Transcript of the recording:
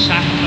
siya.